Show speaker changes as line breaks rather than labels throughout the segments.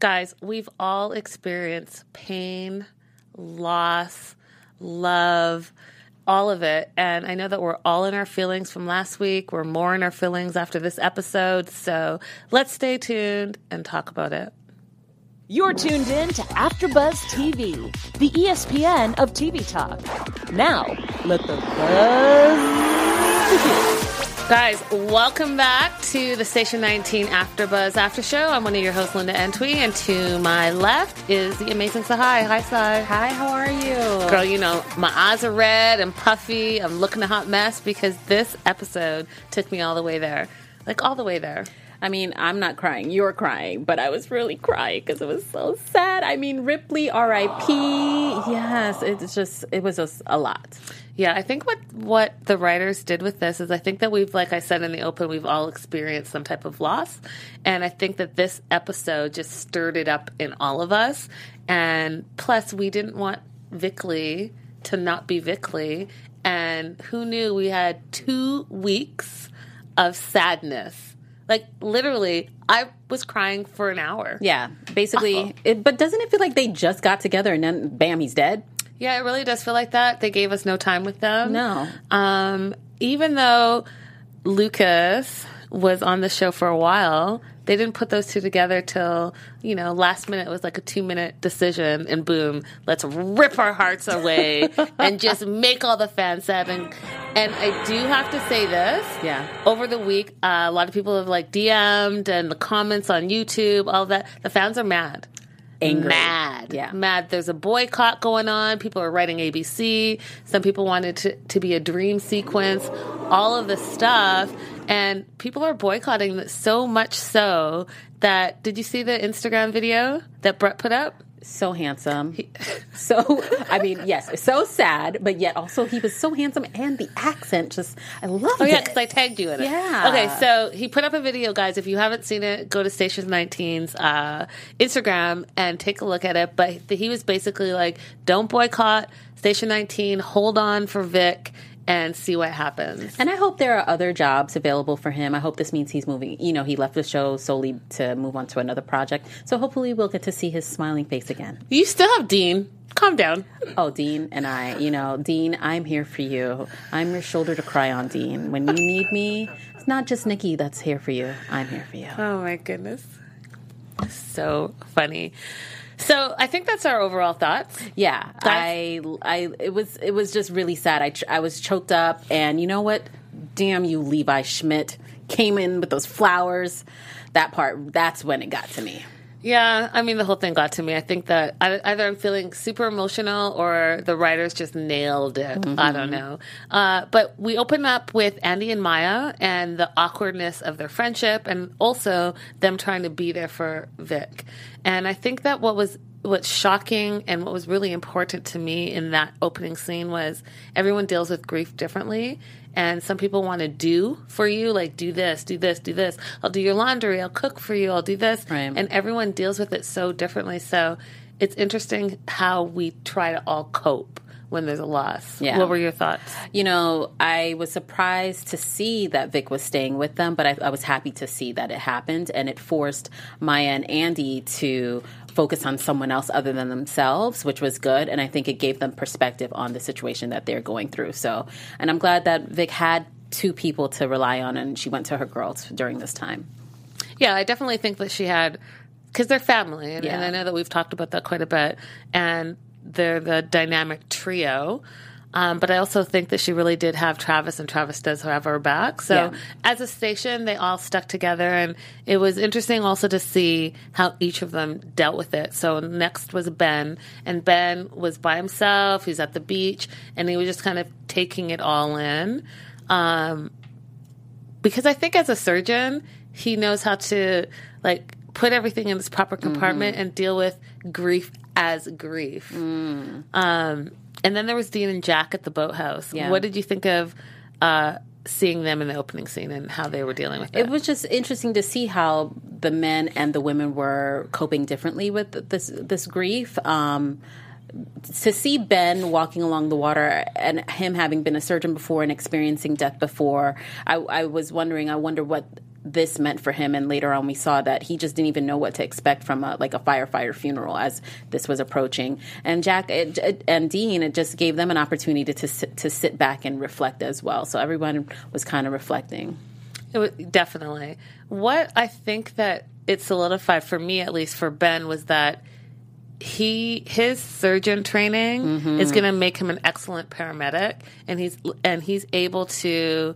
Guys, we've all experienced pain, loss, love, all of it. And I know that we're all in our feelings from last week. We're more in our feelings after this episode. So let's stay tuned and talk about it.
You're tuned in to AfterBuzz TV, the ESPN of TV talk. Now, let the buzz begin.
Guys, welcome back to the Station 19 After Buzz After Show. I'm one of your hosts, Linda Entwee, and to my left is the amazing Sahai. Hi, Sahai.
Hi, how are you?
Girl, you know, my eyes are red and puffy. I'm looking a hot mess because this episode took me all the way there. Like, all the way there.
I mean, I'm not crying. You're crying, but I was really crying because it was so sad. I mean, Ripley, R.I.P. Yes, it's just it was just a lot.
Yeah, I think what what the writers did with this is I think that we've like I said in the open we've all experienced some type of loss and I think that this episode just stirred it up in all of us and plus we didn't want Vic Lee to not be Vic Lee and who knew we had 2 weeks of sadness. Like literally I was crying for an hour.
Yeah, basically. It, but doesn't it feel like they just got together and then bam, he's dead?
Yeah, it really does feel like that. They gave us no time with them.
No.
Um, even though Lucas was on the show for a while, they didn't put those two together till, you know, last minute it was like a two minute decision and boom, let's rip our hearts away and just make all the fans sad. And, and I do have to say this.
Yeah.
Over the week, uh, a lot of people have like DM'd and the comments on YouTube, all that. The fans are mad
Angry.
mad.
Yeah.
Mad. There's a boycott going on. People are writing ABC. Some people wanted to, to be a dream sequence, all of this stuff. And people are boycotting it so much so that did you see the Instagram video that Brett put up?
So handsome. so, I mean, yes, so sad, but yet also he was so handsome and the accent just, I love
Oh
it.
Oh, yeah, because I tagged you in it.
Yeah.
Okay, so he put up a video, guys. If you haven't seen it, go to Station 19's uh, Instagram and take a look at it. But he was basically like, "Don't boycott Station 19. Hold on for Vic." And see what happens.
And I hope there are other jobs available for him. I hope this means he's moving. You know, he left the show solely to move on to another project. So hopefully we'll get to see his smiling face again.
You still have Dean. Calm down.
Oh, Dean and I, you know, Dean, I'm here for you. I'm your shoulder to cry on, Dean. When you need me, it's not just Nikki that's here for you. I'm here for you.
Oh my goodness. So funny. So I think that's our overall thoughts.
Yeah, I, I, it was, it was just really sad. I, ch- I was choked up, and you know what? Damn you, Levi Schmitt came in with those flowers. That part, that's when it got to me.
Yeah, I mean the whole thing got to me. I think that I- either I'm feeling super emotional or the writers just nailed it. I don't know. Uh, but we open up with Andy and Maya and the awkwardness of their friendship, and also them trying to be there for Vic. And I think that what was what's shocking and what was really important to me in that opening scene was everyone deals with grief differently. And some people want to do for you, like do this, do this, do this. I'll do your laundry, I'll cook for you, I'll do this.
Right.
And everyone deals with it so differently. So it's interesting how we try to all cope when there's a loss.
Yeah.
What were your thoughts?
You know, I was surprised to see that Vic was staying with them, but I, I was happy to see that it happened, and it forced Maya and Andy to focus on someone else other than themselves, which was good. And I think it gave them perspective on the situation that they're going through. So, and I'm glad that Vic had two people to rely on, and she went to her girls during this time.
Yeah, I definitely think that she had because they're family, and, and I know that we've talked about that quite a bit, and they're the dynamic trio. Um, but I also think that she really did have Travis, and Travis does have her back. So
Yeah.
as a station, they all stuck together, and it was interesting also to see how each of them dealt with it. So next was Ben, and Ben was by himself. He's at the beach, and he was just kind of taking it all in. Um, because I think as a surgeon, he knows how to like put everything in its proper compartment and deal with grief as grief. Um, and then there was Dean and Jack at the boathouse.
Yeah.
What did you think of uh, seeing them in the opening scene and how they were dealing with it?
It was just interesting to see how the men and the women were coping differently with this this grief. Um, to see Ben walking along the water and him having been a surgeon before and experiencing death before, I, I was wondering. I wonder what this meant for him and later on we saw that he just didn't even know what to expect from a like a firefighter funeral as this was approaching. And jack it, it, and dean it just gave them an opportunity to, to sit, to sit back and reflect as well. So everyone was kind of reflecting.
It was, definitely. What I think that it solidified for me, at least for Ben, was that he his surgeon training mm-hmm. is going to make him an excellent paramedic, and he's and he's able to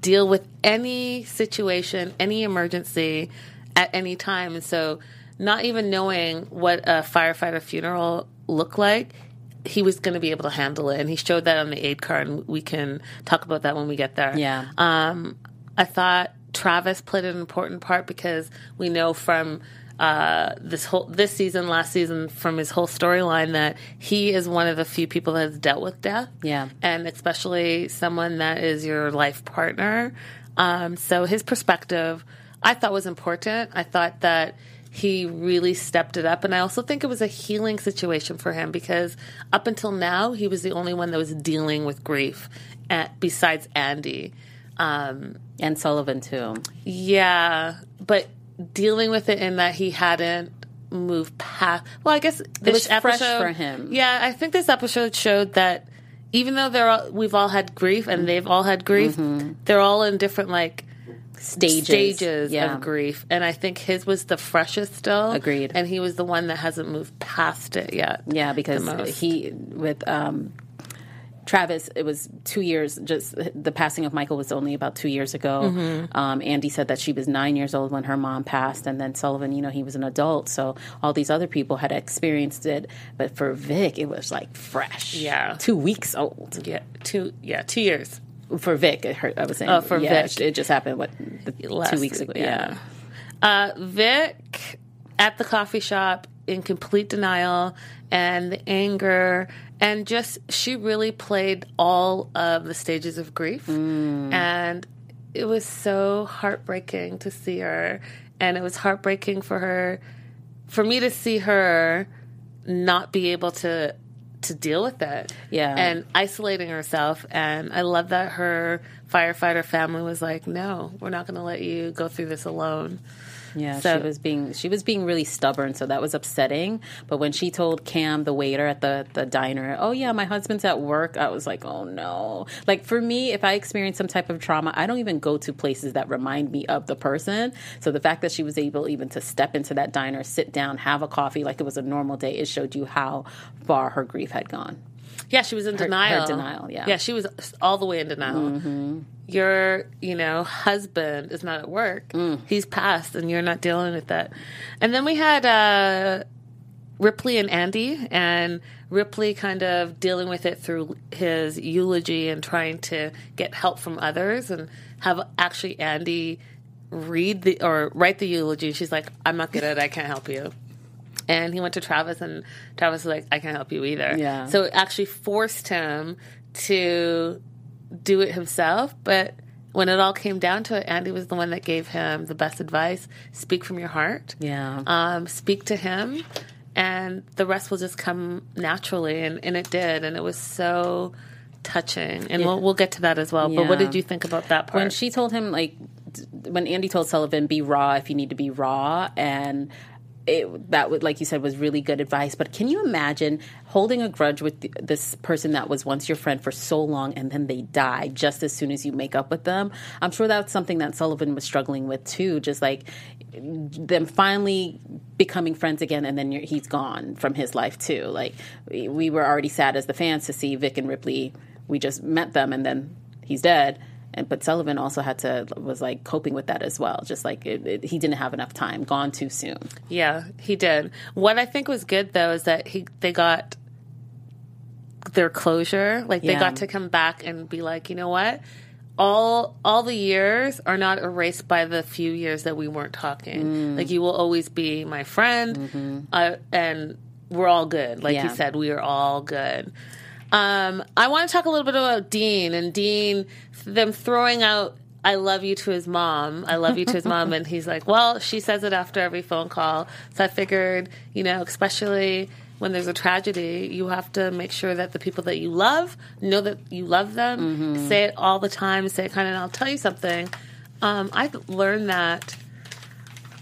deal with any situation, any emergency at any time. And so, not even knowing what a firefighter funeral looked like, he was going to be able to handle it. And he showed that on the aid card, and we can talk about that when we get there.
Yeah.
Um, I thought Travis played an important part because we know from uh, this whole this season, last season, from his whole storyline that he is one of the few people that has dealt with death.
Yeah.
and especially someone that is your life partner. Um, so his perspective, I thought was important. I thought that he really stepped it up, and I also think it was a healing situation for him because up until now he was the only one that was dealing with grief, at, besides Andy. Um,
and sullivan too
yeah, but dealing with it in that he hadn't moved past. Well, I guess this
was fresh
episode
for him.
Yeah, I think this episode showed that even though they're all, we've all had grief and they've all had grief, they're all in different like
stages
stages
yeah
of grief. And I think his was the freshest still.
Agreed.
And he was the one that hasn't moved past it yet.
Yeah, because he with um, Travis, it was two years. Just the passing of Michael was only about two years ago.
Mm-hmm.
Um, Andy said that she was nine years old when her mom passed, and then Sullivan, you know, he was an adult, so all these other people had experienced it. But for Vic, it was like fresh.
Yeah.
two weeks old
Yeah, two yeah two years.
for Vic. It hurt, I was saying.
Oh, for
yeah,
Vic.
it just happened. What the,
Last-
two weeks ago? Yeah.
Uh, Vic at the coffee shop in complete denial and the anger. And just she really played all of the stages of grief. Mm. And it was so heartbreaking to see her. And it was heartbreaking for her for me to see her not be able to to deal with it.
Yeah.
and isolating herself. And i love that her firefighter family was like no we're not going to let you go through this alone
Yeah,
So-
she was being she was being really stubborn, so that was upsetting. But when she told Cam, the waiter at the the diner, "Oh yeah, my husband's at work," I was like, "Oh no!" Like for me, if I experience some type of trauma, I don't even go to places that remind me of the person. So the fact that she was able even to step into that diner, sit down, have a coffee like it was a normal day, it showed you how far her grief had gone.
Yeah, she was in denial.
her denial, yeah.
Yeah, she was all the way in denial. Your, you know, husband is not at work. He's passed and you're not dealing with that. And then we had uh Ripley and Andy and Ripley kind of dealing with it through his eulogy and trying to get help from others and have actually Andy read the or write the eulogy. She's like, I'm not good at it, I can't help you. And he went to Travis, and Travis was like, I can't help you either.
Yeah.
So it actually forced him to do it himself. But when it all came down to it, Andy was the one that gave him the best advice speak from your heart.
Yeah.
Um, speak to him, and the rest will just come naturally. And, and it did. And it was so touching. And we'll, we'll get to that as well. But what did you think about that part?
when she told him like when Andy told Sullivan be raw if you need to be raw and it, that would like you said was really good advice. But can you imagine holding a grudge with th- this person that was once your friend for so long and then they die just as soon as you make up with them? I'm sure that's something that sullivan was struggling with too just like them finally becoming friends again and then he's gone from his life too. Like we were already sad as the fans to see vic and ripley we just met them and then he's dead and but Sullivan also had to was like coping with that as well. Just like it, it, he didn't have enough time, gone too soon.
Yeah, he did. What I think was good though is that he they got their closure. Like they
Yeah.
got to come back and be like, you know what? All all the years are not erased by the few years that we weren't talking.
Mm.
Like you will always be my friend, uh, and we're all good. Like you
Mm-hmm.
Said, we are all good. Um, I want to talk a little bit about Dean and Dean, them throwing out "I love you" to his mom. I love you to his mom, and he's like, "Well, she says it after every phone call." So I figured, you know, especially when there's a tragedy, you have to make sure that the people that you love know that you love them. Say it all the time. Say it kind of. And I'll tell you something. Um, I learned that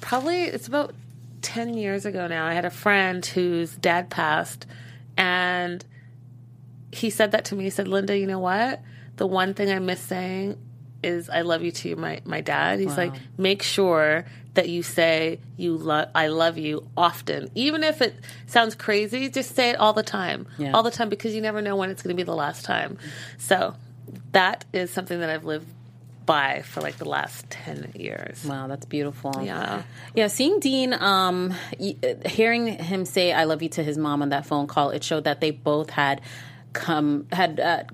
probably it's about 10 years ago now. I had a friend whose dad passed, and he said that to me. He said, Linda, you know what? The one thing I miss saying is I love you to my, my dad. He's like, make sure that you say you love I love you often. Even if it sounds crazy, just say it all the time.
Yeah.
All the time because you never know when it's gonna be the last time. So that is something that I've lived by for like the last ten years.
Wow, that's beautiful.
Yeah.
Yeah, seeing Dean, um, hearing him say "I love you" to his mom on that phone call, it showed that they both had come had uh,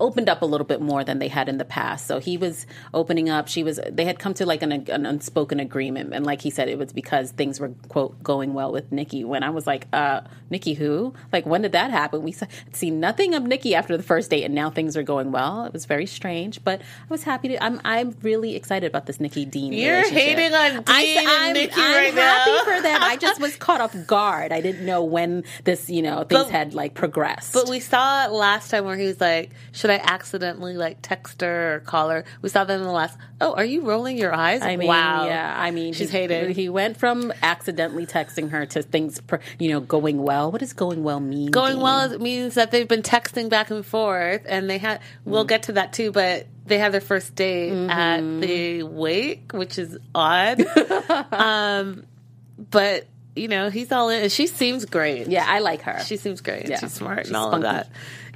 opened up a little bit more than they had in the past. So he was opening up. She was. They had come to like an, an unspoken agreement, and like he said, it was because things were quote going well with Nikki. When I was like, uh, Nikki, who? Like, when did that happen? We seen nothing of Nikki after the first date, and now things are going well. It was very strange, but I was happy to. I'm I'm really excited about this Nikki Dean.
You're hating on Dean
I,
and
I'm,
Nikki
I'm
right
happy
now.
for them. I just was caught off guard. I didn't know when this, you know, things
But-
had like progressed.
But we saw it last time where he was like, "Should I accidentally like text her or call her?" We saw that in the last. Oh, are you rolling your eyes?
I mean,
wow.
yeah. I mean,
she's
he,
hated.
He went from accidentally texting her to things, you know, going well. What does going well mean?
Going
Dean?
well means that they've been texting back and forth, and they had. We'll get to that too, but they had their first date at the wake, which is odd. um, but you know, he's all in. And she seems great.
Yeah, I like her.
She seems great.
Yeah.
She's smart
She's
and all
spunky.
of that.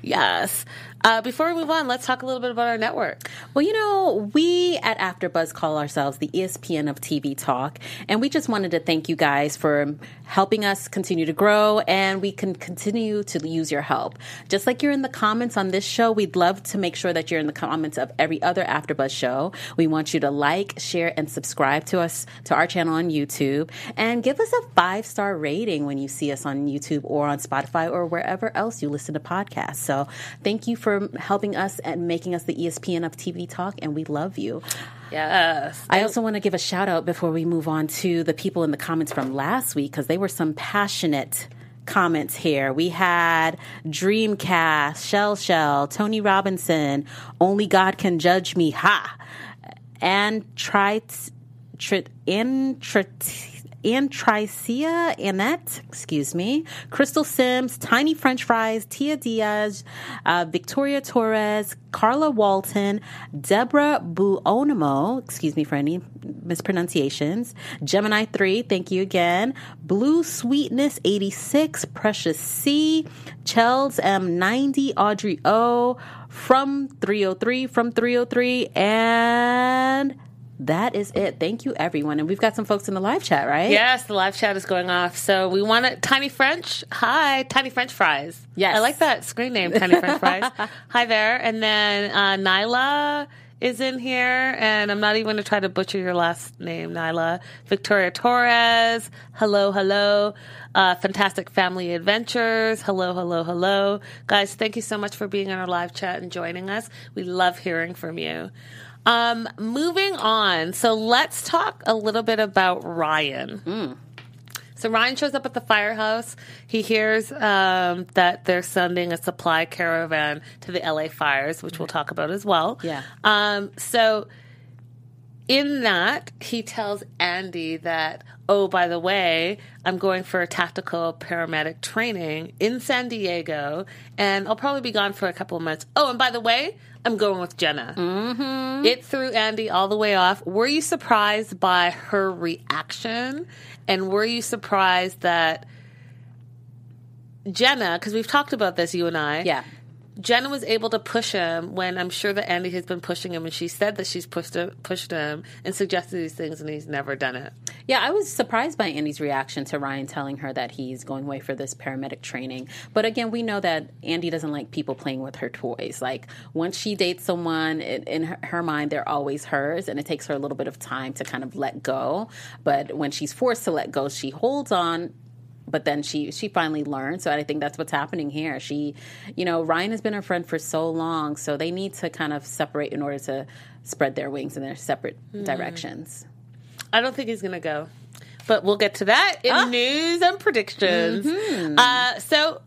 Yes. Uh, before we move on, let's talk a little bit about our network.
Well, you know, we at AfterBuzz call ourselves the ESPN of TV talk, and we just wanted to thank you guys for helping us continue to grow, and we can continue to use your help. Just like you're in the comments on this show, we'd love to make sure that you're in the comments of every other AfterBuzz show. We want you to like, share, and subscribe to us to our channel on YouTube, and give us a five star rating when you see us on YouTube or on Spotify or wherever else you listen to podcasts. So, thank you for helping us and making us the ESPN of TV talk, and we love you.
Yes.
I also want to give a shout out before we move on to the people in the comments from last week because they were some passionate comments here. We had Dreamcast, Shell Shell, Tony Robinson, Only God Can Judge Me, Ha, and Trit, Trit, Intrit, Antricia Annette, excuse me, Crystal Sims, Tiny French Fries, Tia Diaz, uh, Victoria Torres, Carla Walton, Deborah Buonimo, excuse me for any mispronunciations, Gemini 3, thank you again, Blue Sweetness 86, Precious C, Chels M90, Audrey O, from 303, from 303, and that is it. Thank you, everyone. And we've got some folks in the live chat, right?
Yes, the live chat is going off. So we want it. Tiny French. Hi, Tiny French Fries.
Yes.
I like that screen name, Tiny French Fries. Hi there. And then uh, Nyla is in here. And I'm not even going to try to butcher your last name, Nyla. Victoria Torres. Hello, hello. Uh, Fantastic Family Adventures. Hello, hello, hello. Guys, thank you so much for being in our live chat and joining us. We love hearing from you. Um, moving on. So let's talk a little bit about Ryan. So Ryan shows up at the firehouse. He hears um, that they're sending a supply caravan to the LA fires, which we'll talk about as well.
Yeah.
Um, so in that, he tells Andy that, oh, by the way, I'm going for a tactical paramedic training in San Diego, and I'll probably be gone for a couple of months. Oh, and by the way, I'm going with Jenna. Mm-hmm. It threw Andy all the way off. Were you surprised by her reaction? And were you surprised that Jenna, because we've talked about this, you and I,
Yeah.
Jenna was able to push him when I'm sure that Andy has been pushing him, and she said that she's pushed him, pushed him and suggested these things, and he's never done it.
Yeah, I was surprised by Andy's reaction to Ryan telling her that he's going away for this paramedic training. But again, we know that Andy doesn't like people playing with her toys. Like, once she dates someone, in, in her, her mind, they're always hers, and it takes her a little bit of time to kind of let go. But when she's forced to let go, she holds on but then she she finally learned. So i think that's what's happening here. She you know ryan has been her friend for so long so they need to kind of separate in order to spread their wings in their separate hmm. directions.
I don't think he's going to go, but we'll get to that in ah. news and predictions. Mm-hmm. Uh, so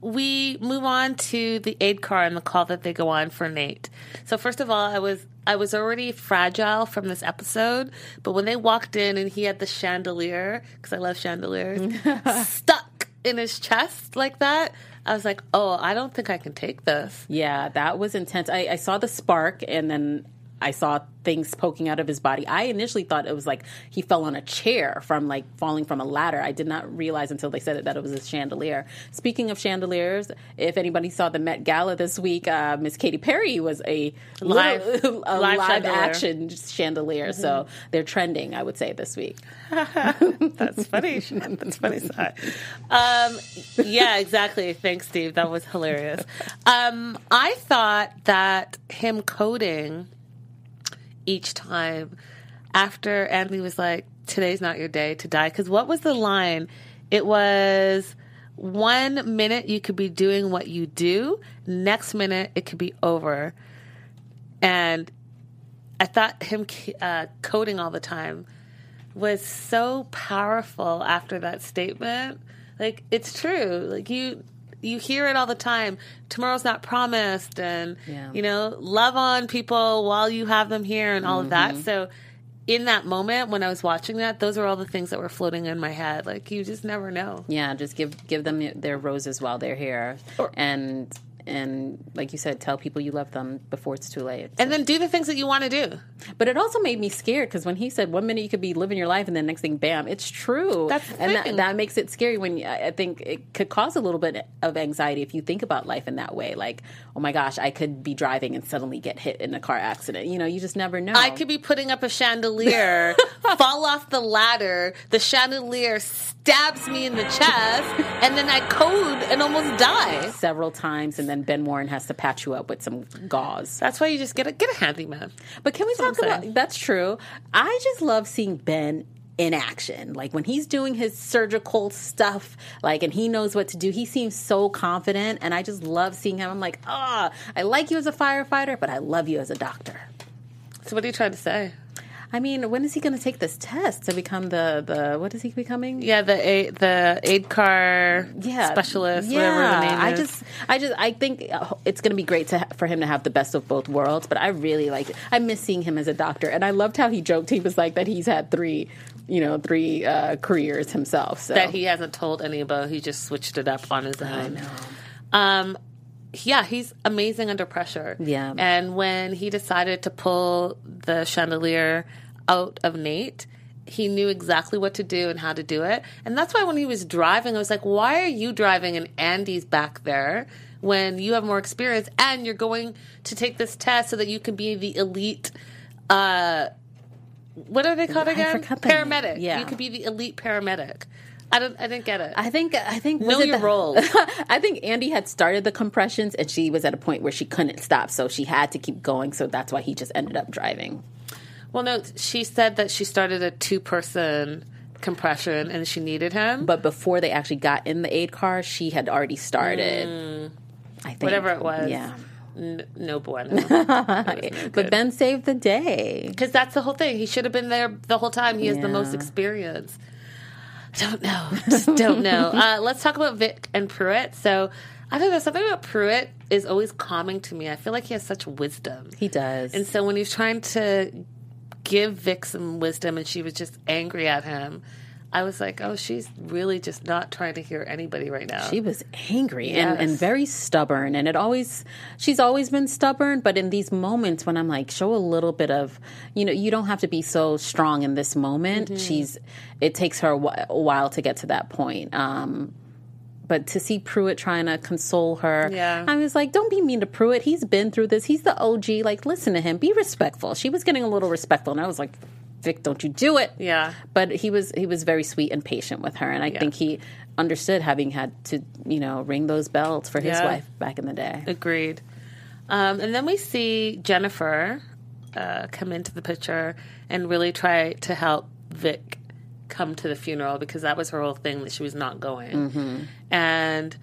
we move on to the aid car and the call that they go on for Nate. So first of all, I was I was already fragile from this episode, but when they walked in and he had the chandelier, because I love chandeliers, stuck in his chest like that, I was like, oh, I don't think I can take this.
Yeah, that was intense. I, I saw the spark and then I saw things poking out of his body. I initially thought it was like he fell on a chair from like falling from a ladder. I did not realize until they said it that it was a chandelier. Speaking of chandeliers, if anybody saw the Met Gala this week, uh, Miss Katy Perry was a
Live-
little- a
live
live,
chandelier.
action chandelier. So they're trending, I would say, this week.
That's funny. That's funny. Um, yeah, exactly. Thanks, Steve. That was hilarious. Um, I thought that him coding each time after Andy was like, "Today's not your day to die." Because what was the line? It was one minute you could be doing what you do, next minute it could be over, and I thought him uh, coding all the time was so powerful after that statement. Like it's true. Like you you hear it all the time. Tomorrow's not promised and
Yeah.
you know, love on people while you have them here and all of that. Mm-hmm. So in that moment when I was watching that, those are all the things that were floating in my head. Like you just never know.
Yeah, just give give them their roses while they're here, and and like you said, tell people you love them before it's too late.
And then do the things that you want to do.
But it also made me scared because when he said one minute you could be living your life and then next thing, bam, it's true.
That's
and that, that makes it scary. When I I think it could cause a little bit of anxiety if you think about life in that way. Like, oh my gosh, I could be driving and suddenly get hit in a car accident. You know, you just never know.
I could be putting up a chandelier, fall off the ladder, the chandelier stabs me in the chest, and then I code and almost die.
several times, and then Ben Warren has to patch you up with some gauze.
That's why you just get a get a handyman.
But can we
what I'm
talk about that's true. I just love seeing Ben in action. Like when he's doing his surgical stuff, like and he knows what to do. He seems so confident and I just love seeing him. I'm like, "Ah, I like you as a firefighter, but I love you as a doctor."
So what are you trying to say?
I mean, when is he going to take this test to become the the what is he becoming?
Yeah, the aid, the aid car specialist, whatever the name
I
is.
just, I just, I think uh, it's going to be great to for him to have the best of both worlds. But I really like, I miss seeing him as a doctor, and I loved how he joked. He was like that he's had three, you know, three uh, careers himself. So
that he hasn't told any about. He just switched it up on his own.
I know.
Um, yeah, he's amazing under pressure.
Yeah.
And when he decided to pull the chandelier out of Nate, he knew exactly what to do and how to do it. And that's why when he was driving, I was like, why are you driving and Andy's back there when you have more experience and you're going to take this test so that you can be the elite uh what are they called again?
forgot the name.
Paramedic.
Yeah.
You could be the elite paramedic. I don't I didn't get it.
I think I think
Know
was
your
the-
roles.
I think Andy had started the compressions and she was at a point where she couldn't stop, so she had to keep going. So that's why he just ended up driving.
Well, no, she said that she started a two person compression and she needed him.
But before they actually got in the aid car, she had already started. I think
Mm. Whatever it was.
Yeah.
N- no bueno. Because
But Ben saved the day.
Because that's the whole thing. He should have been there the whole time. He has the most experience. Don't know. Just don't know. Uh, let's talk about Vic and Pruitt. So, I don't know. Something about Pruitt is always calming to me. I feel like he has such wisdom.
He does.
And so when he was trying to give Vic some wisdom and she was just angry at him, I was like, oh, she's really just not trying to hear anybody right now.
She was angry and, and very stubborn. And it always, she's always been stubborn. But in these moments when I'm like, show a little bit of, you know, you don't have to be so strong in this moment.
Mm-hmm.
She's, it takes her a while to get to that point. Um, but to see Pruitt trying to console her,
Yeah.
I was like, don't be mean to Pruitt. He's been through this. He's the OG. Like, listen to him. Be respectful. She was getting a little respectful. And I was like, Vic, don't you do it.
Yeah.
But he was he was very sweet and patient with her, and I think he understood having had to you know ring those bells for his
Yeah.
wife back in the day.
Agreed. Um, and then we see Jennifer uh, come into the picture and really try to help Vic come to the funeral because that was her whole thing that she was not going. And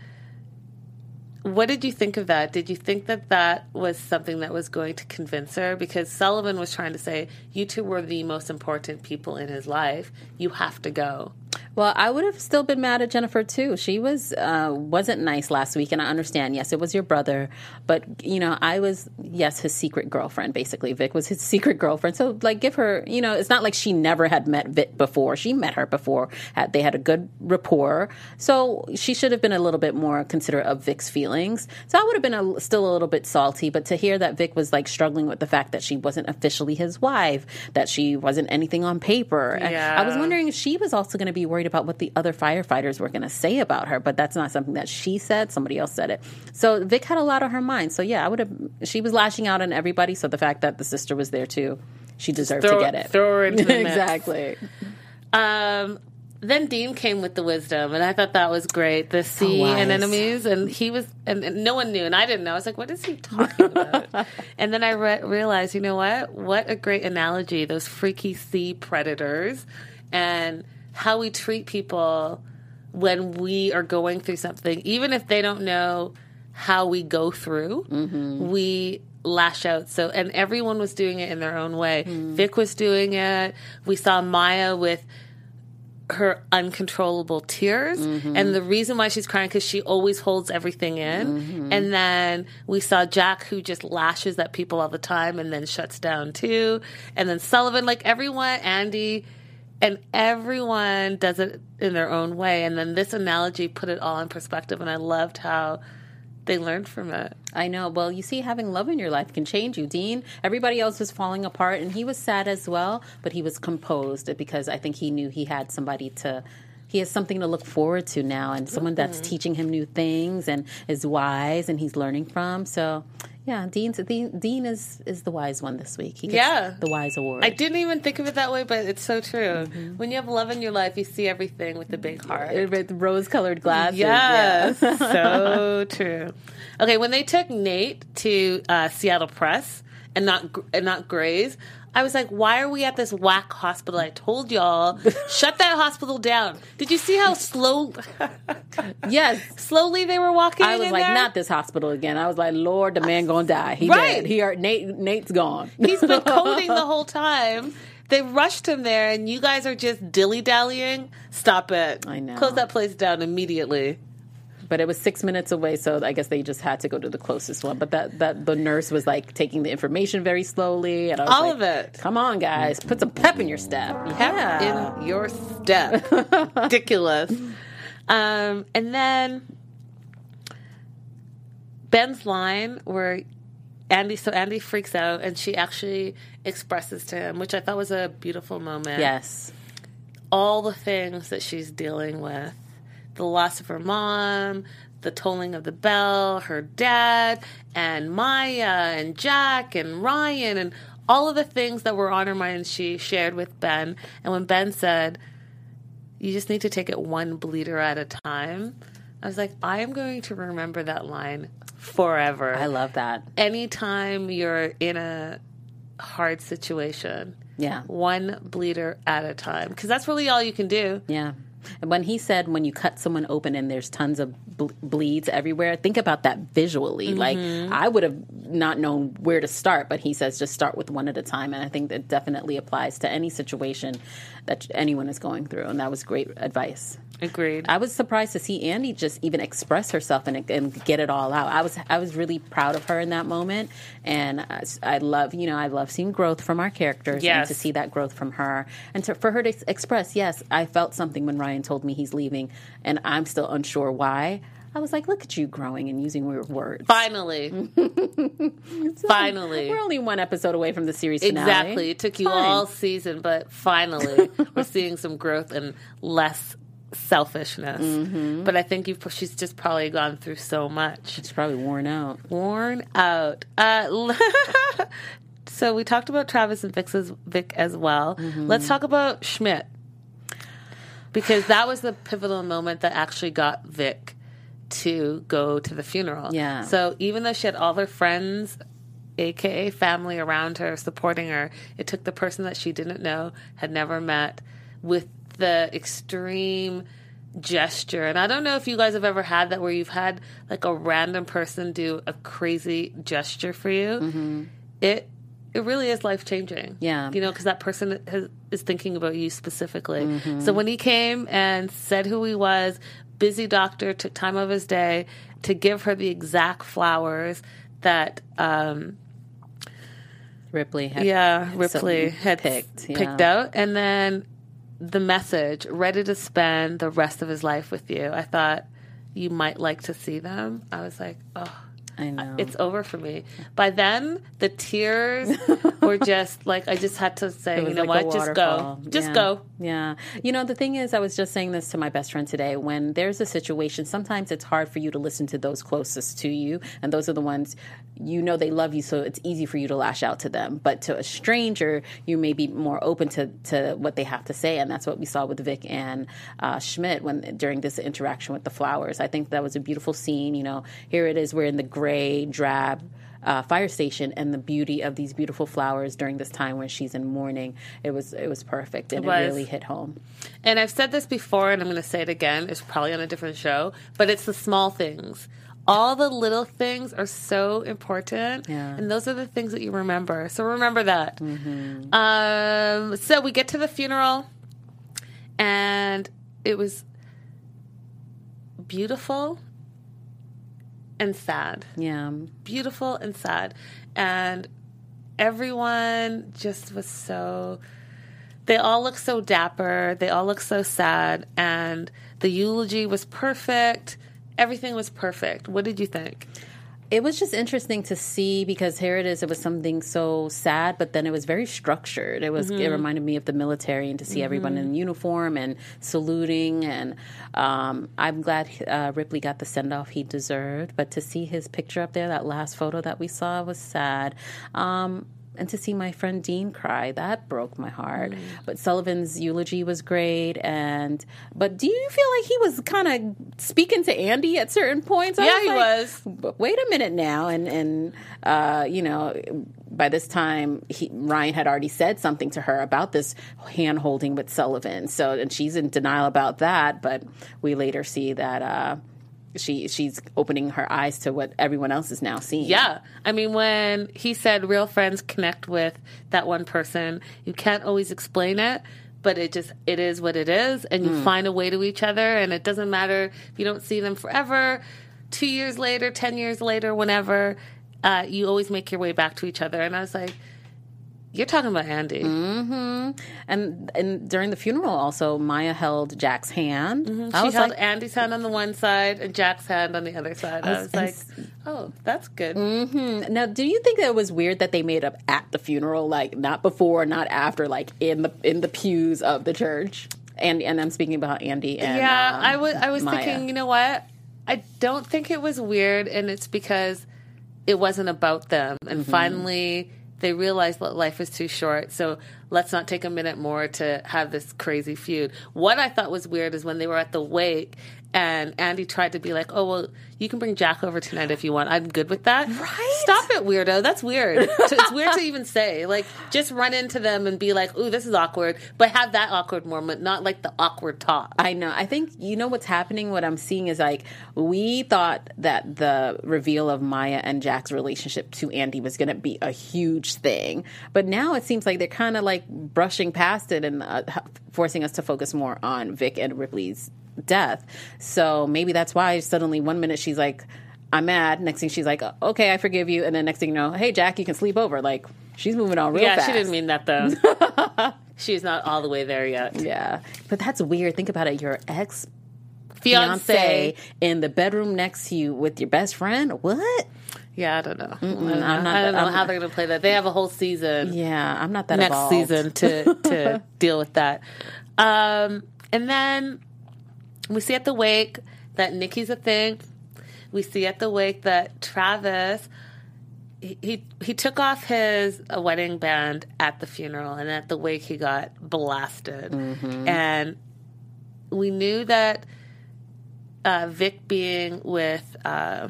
what did you think of that? Did you think that that was something that was going to convince her? Because Sullivan was trying to say, you two were the most important people in his life. You have to go.
Well, I would have still been mad at Jennifer too. She was uh, wasn't nice last week, and I understand. Yes, it was your brother, but you know, I was yes his secret girlfriend. Basically, Vic was his secret girlfriend. So, like, give her. You know, it's not like she never had met Vic before. She met her before. Had, they had a good rapport. So she should have been a little bit more considerate of Vic's feelings. So I would have been a, still a little bit salty. But to hear that Vic was like struggling with the fact that she wasn't officially his wife, that she wasn't anything on paper, I-
Yeah.
I was wondering if she was also going to be worried about what the other firefighters were going to say about her, but that's not something that she said. Somebody else said it. So Vic had a lot on her mind. So yeah, I would have. She was lashing out on everybody. So the fact that the sister was there too, she deserved
throw-
to get it.
throw her into the
exactly.
Um, then Dean came with the wisdom, and I thought that was great. The sea
wise.
and enemies, and he was, and, and no one knew, and I didn't know. I was like, "What is he talking about?" and then I re- realized, you know what? What a great analogy! Those freaky sea predators, and how we treat people when we are going through something, even if they don't know how we go through, mm-hmm. we lash out. So, and everyone was doing it in their own way. Mm. Vic was doing it. We saw Maya with her uncontrollable tears. Mm-hmm. And the reason why she's crying because she always holds everything in. Mm-hmm. And then we saw jack who just lashes at people all the time and then shuts down too. And then sullivan like everyone andy and everyone does it in their own way and then this analogy put it all in perspective and i loved how they learned from it
I know. Well, you see, having love in your life can change you. Dean, everybody else was falling apart, and he was sad as well, but he was composed because I think he knew he had somebody to. He has something to look forward to now, and someone that's mm-hmm. teaching him new things and is wise, and he's learning from. So, yeah, Dean's Dean, Dean is is the wise one this week. He gets
Yeah.
the wise award.
I didn't even think of it that way, but it's so true. Mm-hmm. When you have love in your life, you see everything with a big mm-hmm. heart.
with rose-colored glasses.
Yes,
yeah.
so true. Okay, when they took Nate to uh, Seattle Pres and not and not Grey's, I was like, "Why are we at this whack hospital?" I told y'all, shut that hospital down. Did you see how slow,
yes.
slowly they were walking?
I was like,
there?
not this hospital again. I was like, Lord, the man gonna die. He
Right.
dead. He are, Nate. Nate's gone.
He's been coding the whole time. They rushed him there, and you guys are just dilly dallying. Stop it!
I know.
Close that place down immediately.
But it was six minutes away, so I guess they just had to go to the closest one. But that that the nurse was like taking the information very slowly, and I was
All
like,
of it.
Come on, guys, put some pep in your step.
Pep
Yeah.
in your step. Ridiculous. Um, and then Ben's line where Andy, so Andy freaks out and she actually expresses to him, which I thought was a beautiful moment.
yes,
All the things that she's dealing with the loss of her mom, the tolling of the bell, her dad, and Maya, and Jack, and Ryan, and all of the things that were on her mind she shared with Ben. And when Ben said, You just need to take it one bleeder at a time, I was like, I am going to remember that line forever.
I love that.
Anytime you're in a hard situation,
Yeah,
one bleeder at a time. Because that's really all you can do.
yeah. And when he said, when you cut someone open and there's tons of ble- bleeds everywhere, think about that visually. Like, mm-hmm. I would have not known where to start, but he says just start with one at a time. And I think that definitely applies to any situation that anyone is going through. And that was great advice.
Agreed.
I was surprised to see Andy just even express herself and, and get it all out. I was I was really proud of her in that moment, and I, I love you know I love seeing growth from our characters and to see that growth from her and to, for her to express yes I felt something when Ryan told me he's leaving and I'm still unsure why. I was like, look at you growing and using weird words.
Finally. finally.
We're only one episode away from the series finale.
Exactly. It took you
Fine.
all season, but finally we're seeing some growth and less selfishness.
Mm-hmm.
But I think you've, she's just probably gone through so much.
She's probably worn out.
Worn out. Uh, so we talked about Travis and Vic's, Vic as well.
Mm-hmm.
Let's talk about Schmitt. Because that was the pivotal moment that actually got Vic to go to the funeral.
Yeah.
So even though she had all her friends, aka family around her supporting her, it took the person that she didn't know, had never met, with the extreme gesture. And I don't know if you guys have ever had that where you've had like a random person do a crazy gesture for you. It it really is life changing.
Yeah.
You know, because that person has, is thinking about you specifically.
Mm-hmm.
So when he came and said who he was, busy doctor, took time of his day to give her the exact flowers that, um,
Ripley had
yeah, Ripley had
picked, yeah.
picked out. And then the message, ready to spend the rest of his life with you. I thought you might like to see them. I was like, oh.
I know.
It's over for me. By then, the tears were just like I just had to say, you know
like
what, just go, just
Yeah.
go.
Yeah. You know, the thing is, I was just saying this to my best friend today. When there's a situation, sometimes it's hard for you to listen to those closest to you. And those are the ones you know they love you, so it's easy for you to lash out to them. But to a stranger, you may be more open to, to what they have to say. And that's what we saw with Vic and uh, Schmitt when during this interaction with the flowers. I think that was a beautiful scene. You know, here it is, we're in the gray, drab, uh, fire station and the beauty of these beautiful flowers during this time when she's in mourning. It was it was perfect and it,
was.
really hit home.
And I've said this before, and I'm going to say it again. It's probably on a different show, but it's the small things. All the little things are so important,
Yeah.
and those are the things that you remember. So remember that. Um, so we get to the funeral, and it was beautiful and sad
Yeah.
beautiful and sad. And everyone just was so. They all look so dapper. They all look so sad. And the eulogy was perfect. Everything was perfect. What did you think?
It was just interesting to see because here it is. It was something so sad, but then it was very structured. It was. It reminded me of the military, and to see everyone in uniform and saluting. And um, I'm glad uh, Ripley got the send off he deserved. But to see his picture up there, that last photo that we saw, was sad. Um, and to see my friend Dean cry, that broke my heart. But Sullivan's eulogy was great, and but do you feel like he was kind of speaking to Andy at certain points? I
Yeah, he
like,
was.
wait a minute now and and uh, you know by this time he, ryan had already said something to her about this hand holding with sullivan so and she's in denial about that but we later see that uh, she she's opening her eyes to what everyone else is now seeing
Yeah. I mean, when he said real friends connect with that one person, you can't always explain it. But it just it is what it is, and you find a way to each other, and it doesn't matter if you don't see them forever, two years later, ten years later, whenever, uh, you always make your way back to each other. And I was like, "You're talking about Andy,
and and during the funeral also maya held jack's hand I
she held
like,
Andy's hand on the one side and Jack's hand on the other side." I was
and
like, "Oh, that's good."
Now, do you think that it was weird that they made up at the funeral, like not before, not after, like in the in the pews of the church? And and I'm speaking about Andy and
Yeah,
um,
I was I was
Maya.
thinking, you know what? I don't think it was weird and it's because it wasn't about them. And
Mm-hmm.
finally they realized that life is too short, so let's not take a minute more to have this crazy feud. What I thought was weird is when they were at the wake and Andy tried to be like, "Oh well, you can bring Jack over tonight if you want. I'm good with that."
Right?
Stop it, weirdo. That's weird. it's weird to even say. Like, just run into them and be like, "Ooh, this is awkward," but have that awkward moment, not like the awkward talk.
I know. I think you know what's happening. What I'm seeing is like we thought that the reveal of Maya and Jack's relationship to Andy was going to be a huge thing, but now it seems like they're kind of like brushing past it and uh, forcing us to focus more on Vic and Ripley's death. So maybe that's why suddenly one minute she's like, "I'm mad," next thing she's like, "Okay, I forgive you," and then next thing you know, "Hey, Jack, you can sleep over." Like she's moving on real
yeah,
fast.
she didn't mean that though. She's not all the way there yet.
Yeah, but that's weird. Think about it. Your ex
Fiance.
in the bedroom next to you with your best friend. What?
Yeah, I don't know. I don't know,
I'm not-
I don't know how they're going to play that. They have a whole season
Yeah, I'm not that
next
evolved.
season to to deal with that. Um, and then we see at the wake that Nikki's a thing. We see at the wake that Travis he he, he took off his uh, wedding band at the funeral, and at the wake he got blasted, and we knew that uh, Vic being with uh,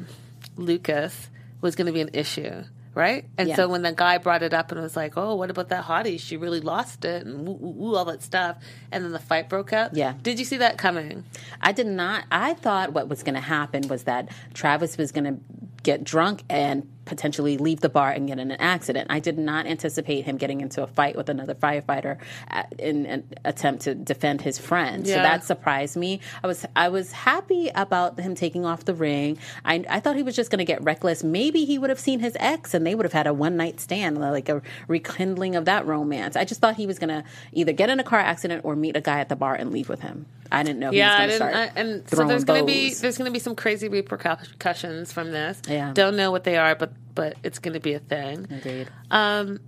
Lucas was going to be an issue, right? And
Yeah.
so when the guy brought it up and was like, "Oh, what about that hottie? She really lost it," and woo, woo, woo, all that stuff, and then the fight broke out.
Yeah.
did you see that coming?
I did not. I thought what was going to happen was that Travis was going to get drunk and potentially leave the bar and get in an accident. I did not anticipate him getting into a fight with another firefighter uh, in an attempt to defend his friend. So that surprised me. I was I was happy about him taking off the ring. I, I thought he was just going to get reckless. Maybe he would have seen his ex and they would have had a one night stand, like a rekindling of that romance. I just thought he was going to either get in a car accident or meet a guy at the bar and leave with him. I didn't know.
Yeah, I
he was
didn't. I, and so there's going to be there's going to be some crazy repercussions from this.
Yeah.
don't know what they are, but but it's going to be a thing.
Agreed.
Um,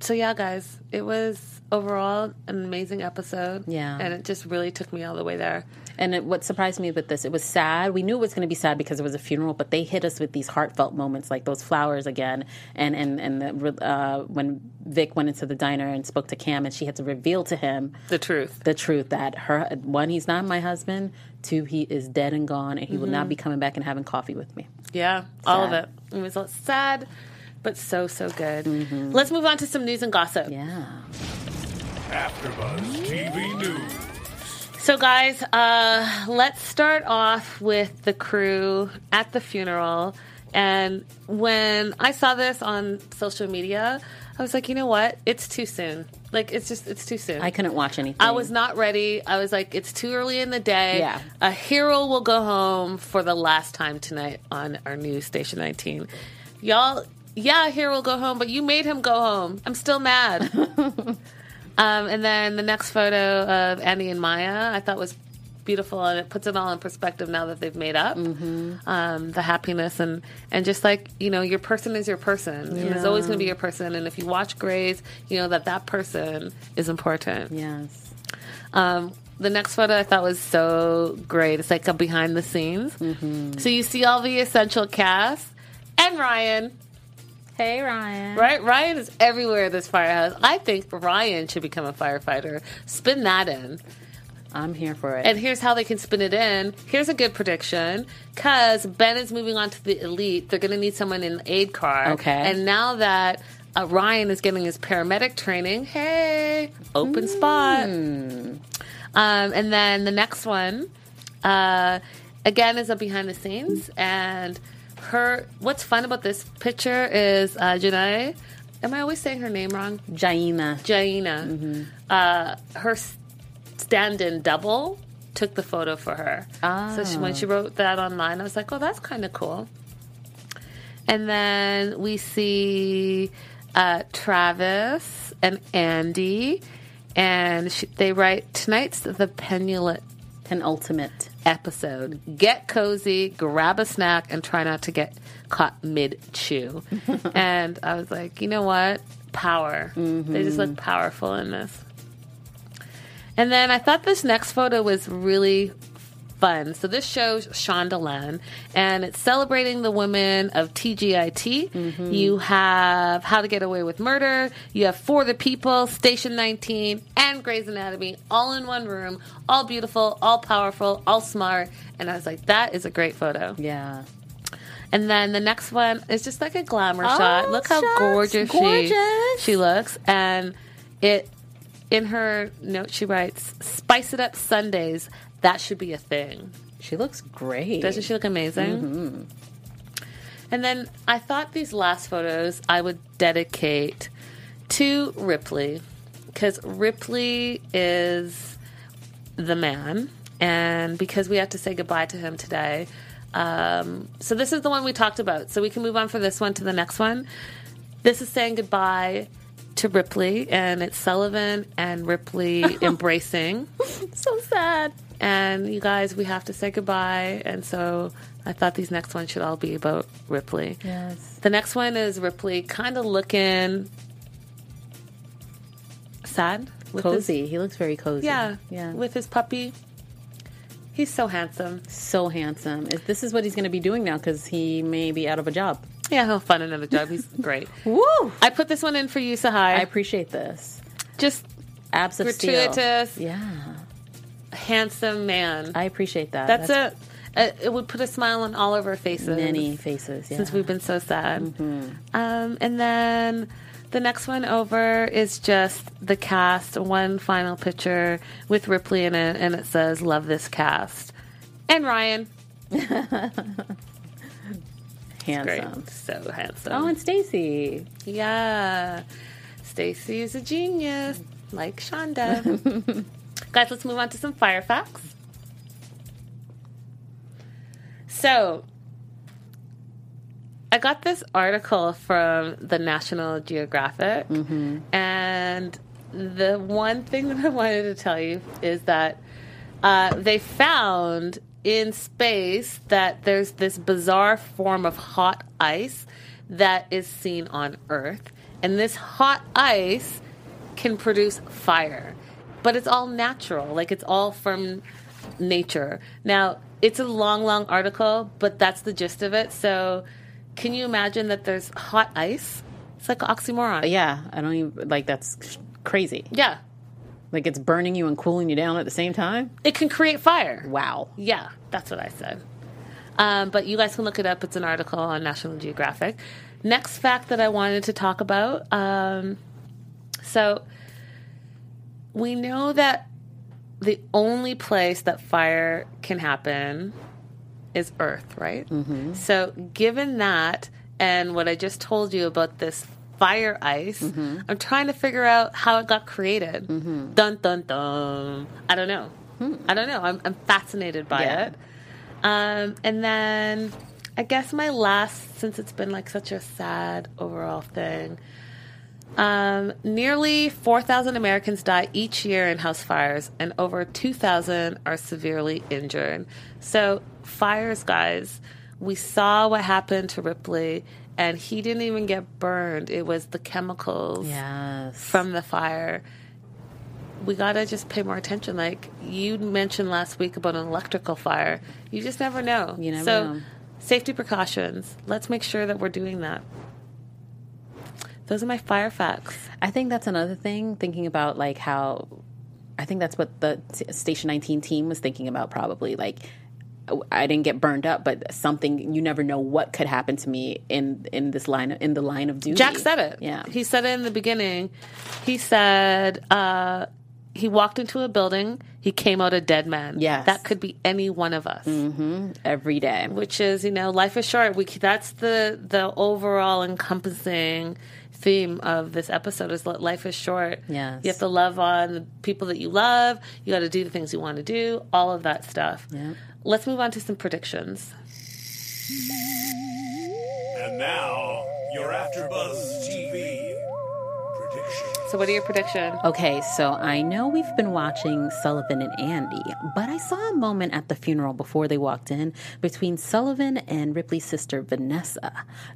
so yeah, guys, it was overall an amazing episode.
Yeah.
and it just really took me all the way there.
And it, what surprised me with this, it was sad. We knew it was going to be sad because it was a funeral, but they hit us with these heartfelt moments, like those flowers again, and and and the, uh, when Vic went into the diner and spoke to Cam, and she had to reveal to him
The truth.
the truth that her one, he's not my husband. Two, he is dead and gone, and he will not be coming back and having coffee with me.
Yeah, all of it. It was sad, but so so good. Let's move on to some news and gossip.
Yeah.
AfterBuzz TV News.
So, guys, uh, let's start off with the crew at the funeral. And when I saw this on social media, I was like, you know what? It's too soon. Like, it's just, it's too soon.
I couldn't watch anything.
I was not ready. I was like, it's too early in the day.
Yeah.
A hero will go home for the last time tonight on our new Station 19. Y'all, yeah, a hero will go home, but you made him go home. I'm still mad. um, and then the next photo of Andy and Maya, I thought was beautiful, and it puts it all in perspective now that they've made up.
Mm-hmm.
Um, the happiness and and just like you know, your person is your person, and there's always going to be your person. And if you watch Grey's, you know that that person is important.
Yes.
Um, the next photo I thought was so great. It's like a behind the scenes.
Mm-hmm.
So you see all the essential cast and Ryan.
Hey, Ryan.
Right, Ryan is everywhere. at This firehouse. I think Ryan should become a firefighter. Spin that in.
I'm here for it.
And here's how they can spin it in. Here's a good prediction. Because Ben is moving on to the elite, they're going to need someone in aid car.
Okay.
And now that uh, Ryan is getting his paramedic training, hey, open spot.
Hmm.
Um, and then the next one, uh, again, is a behind the scenes. And her, what's fun about this picture is uh, Janae. Am I always saying her name wrong?
Jaina.
Jaina,
Mm-hmm.
uh, her stand-in double took the photo for her. So she,
Ah.
when she wrote that online, I was like, "Oh, that's kind of cool." And then we see uh, Travis and Andy, and she, they write tonight's the
Penultimate.
episode. Get cozy, grab a snack, and try not to get caught mid chew. and I was like, you know what? Power. They just look powerful in this. And then I thought this next photo was really fun. So this shows Shondaland, and it's celebrating the women of TGIT. Mm-hmm. You have How to Get Away with Murder. You have For the People, Station 19, and Grey's Anatomy, all in one room, all beautiful, all powerful, all smart. And I was like, that is a great photo.
Yeah.
And then the next one is just like a glamour
Oh,
shot. Look how
shucks,
gorgeous, she
gorgeous.
she looks. And it in her note she writes, "Spice it up Sundays. That should be a thing."
She looks great.
Doesn't she look amazing? And then I thought these last photos I would dedicate to Ripley because Ripley is the man, and because we have to say goodbye to him today. Um, so this is the one we talked about. So we can move on from this one to the next one. This is saying goodbye to Ripley, and it's Sullivan and Ripley embracing.
so sad.
And you guys, we have to say goodbye. And so I thought these next ones should all be about Ripley.
Yes.
The next one is Ripley kind of looking sad. with his-
Cozy. he looks very cozy.
yeah.
Yeah.
With his puppy. He's so handsome.
so handsome. This is what he's going to be doing now because he may be out of a job.
Yeah, he'll find another job. He's great.
Woo!
I put this one in for you, Sahai.
I appreciate this.
Just
Abs of steel.
gratuitous,
Yeah.
handsome man.
I appreciate that.
That's, it. Uh, it would put a smile on all of our faces.
Many faces. Yeah.
since we've been so sad.
Mm-hmm.
Um, and then the next one over is just the cast, one final picture with Ripley in it, and it says, Love this cast. And Ryan.
Handsome.
So handsome.
Oh, and Stacy.
Yeah. Stacy is a genius, like Shonda. Guys, let's move on to some fire facts. So, I got this article from the National Geographic, and the one thing that I wanted to tell you is that uh, they found in space that there's this bizarre form of hot ice that is seen on Earth. And this hot ice can produce fire, but it's all natural. Like it's all from nature. Now, it's a long, long article, but that's the gist of it. So, can you imagine that there's hot ice? It's like an oxymoron.
Yeah, I don't even like that's crazy.
Yeah.
Like it's burning you and cooling you down at the same time.
It can create fire.
Wow.
Yeah, that's what I said. Um, but you guys can look it up. It's an article on National Geographic. Next fact that I wanted to talk about. Um, so we know that the only place that fire can happen is Earth, right? Mm-hmm. So given that, and what I just told you about this fire ice, I'm trying to figure out how it got created. Dun dun dun. I don't know. I don't know. I'm, I'm fascinated by
Yeah.
it. Um, and then I guess my last, since it's been like such a sad overall thing, um, nearly 4,000 Americans die each year in house fires, and over 2,000 are severely injured. So, fires, guys, we saw what happened to Ripley, and he didn't even get burned. It was the chemicals
Yes.
from the fire. We gotta just pay more attention. Like you mentioned last week about an electrical fire, you just never know.
You never
so,
know.
safety precautions. Let's make sure that we're doing that. Those are my fire facts.
I think that's another thing. Thinking about like how, I think that's what the Station 19 team was thinking about. Probably like, I didn't get burned up, but something you never know what could happen to me in in this line in the line of duty.
Jack said it.
Yeah.
He said it in the beginning. He said uh, he walked into a building, he came out a dead man.
Yes.
That could be any one of us.
every day.
which is you know life is short we that's the the overall encompassing theme of this episode is life is short
Yes.
you have to love on the people that you love you got to do the things you want to do all of that stuff
Yeah.
let's move on to some predictions
And now, your AfterBuzz TV predictions.
so what are your predictions
Okay, so I know we've been watching Sullivan and Andy, but I saw a moment at the funeral before they walked in between Sullivan and Ripley's sister Vanessa.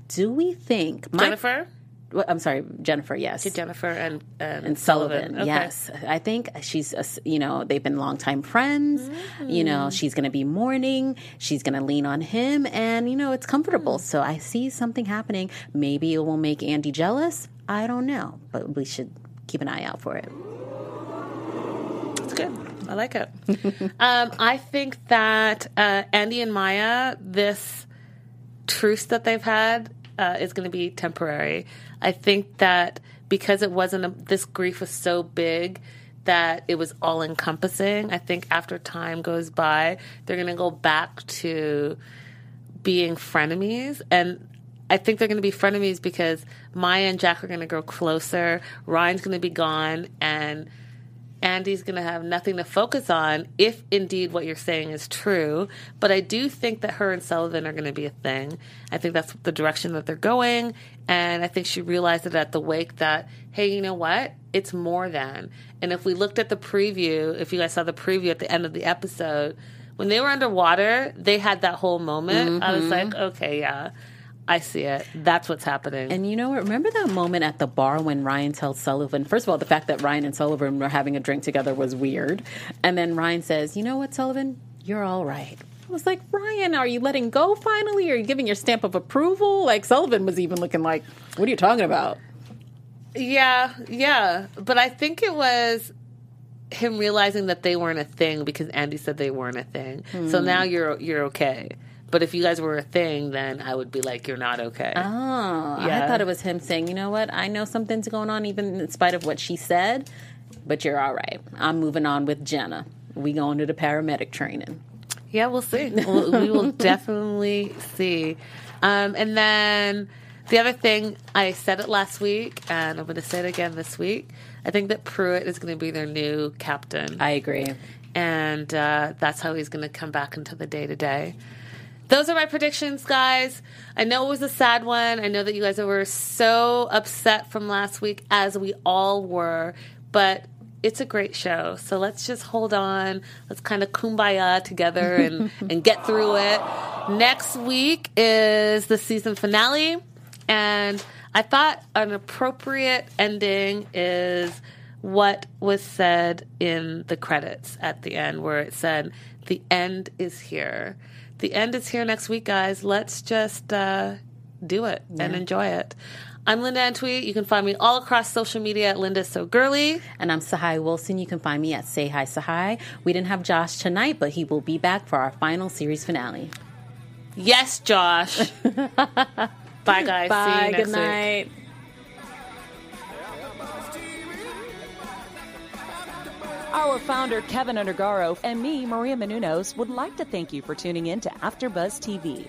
Do we think my-
jennifer
Well, I'm sorry, Jennifer? Yes, to
jennifer and and,
and Sullivan.
Okay.
Yes, I think she's a you know they've been longtime friends. You know she's going to be mourning. She's going to lean on him, and you know it's comfortable. So I see something happening. Maybe it will make Andy jealous. I don't know, but we should keep an eye out for it.
That's good. I like it. um, I think that uh, Andy and Maya, this truce that they've had, uh, is going to be temporary. I think that because it wasn't a, this grief was so big that it was all encompassing. I think after time goes by, they're going to go back to being frenemies and I think they're going to be frenemies because Maya and Jack are going to grow closer. Ryan's going to be gone, and Andy's going to have nothing to focus on if indeed what you're saying is true. But I do think that her and Sullivan are going to be a thing. I think that's the direction that they're going. And I think she realized it at the wake that, hey, you know what? It's more than. And if we looked at the preview, if you guys saw the preview at the end of the episode, when they were underwater, they had that whole moment. I was mm-hmm. like, okay, yeah, I see it. That's what's happening.
And you know what? Remember that moment at the bar when Ryan tells Sullivan, first of all, the fact that Ryan and Sullivan were having a drink together was weird. And then Ryan says, You know what, Sullivan? You're all right. I was like, Ryan, are you letting go finally? Are you giving your stamp of approval? Like, Sullivan was even looking like, What are you talking about?
Yeah, yeah. But I think it was him realizing that they weren't a thing because Andy said they weren't a thing. So hmm. now you're you're okay. But if you guys were a thing, then I would be like, you're not okay.
Oh, I thought it was him saying, You know what? I know something's going on, even in spite of what she said, but you're all right. I'm moving on with Jenna. We going to the paramedic training.
Yeah, we'll see. We'll, we will definitely see. Um, and then the other thing, I said it last week, and I'm going to say it again this week. I think that Pruitt is going to be their new captain.
I agree.
and uh, that's how he's going to come back into the day to day. Those are my predictions, guys. I know it was a sad one. I know that you guys were so upset from last week, as we all were, but it's a great show. So let's just hold on. Let's kind of kumbaya together and, and get through it. Next week is the season finale, and I thought an appropriate ending is what was said in the credits at the end, where it said, The end is here. The end is here next week, guys. Let's just uh, do it and enjoy it. I'm Linda Antwi. You can find me all across social media at Linda So Girly.
And I'm Sahai Wilson. You can find me at Say Hi Sahai. We didn't have Josh tonight, but he will be back for our final series finale.
Yes, Josh. Bye, guys. See you next
Good
week.
night.
Our founder, Kevin Undergaro, and me, Maria Menounos, would like to thank you for tuning in to AfterBuzz TV.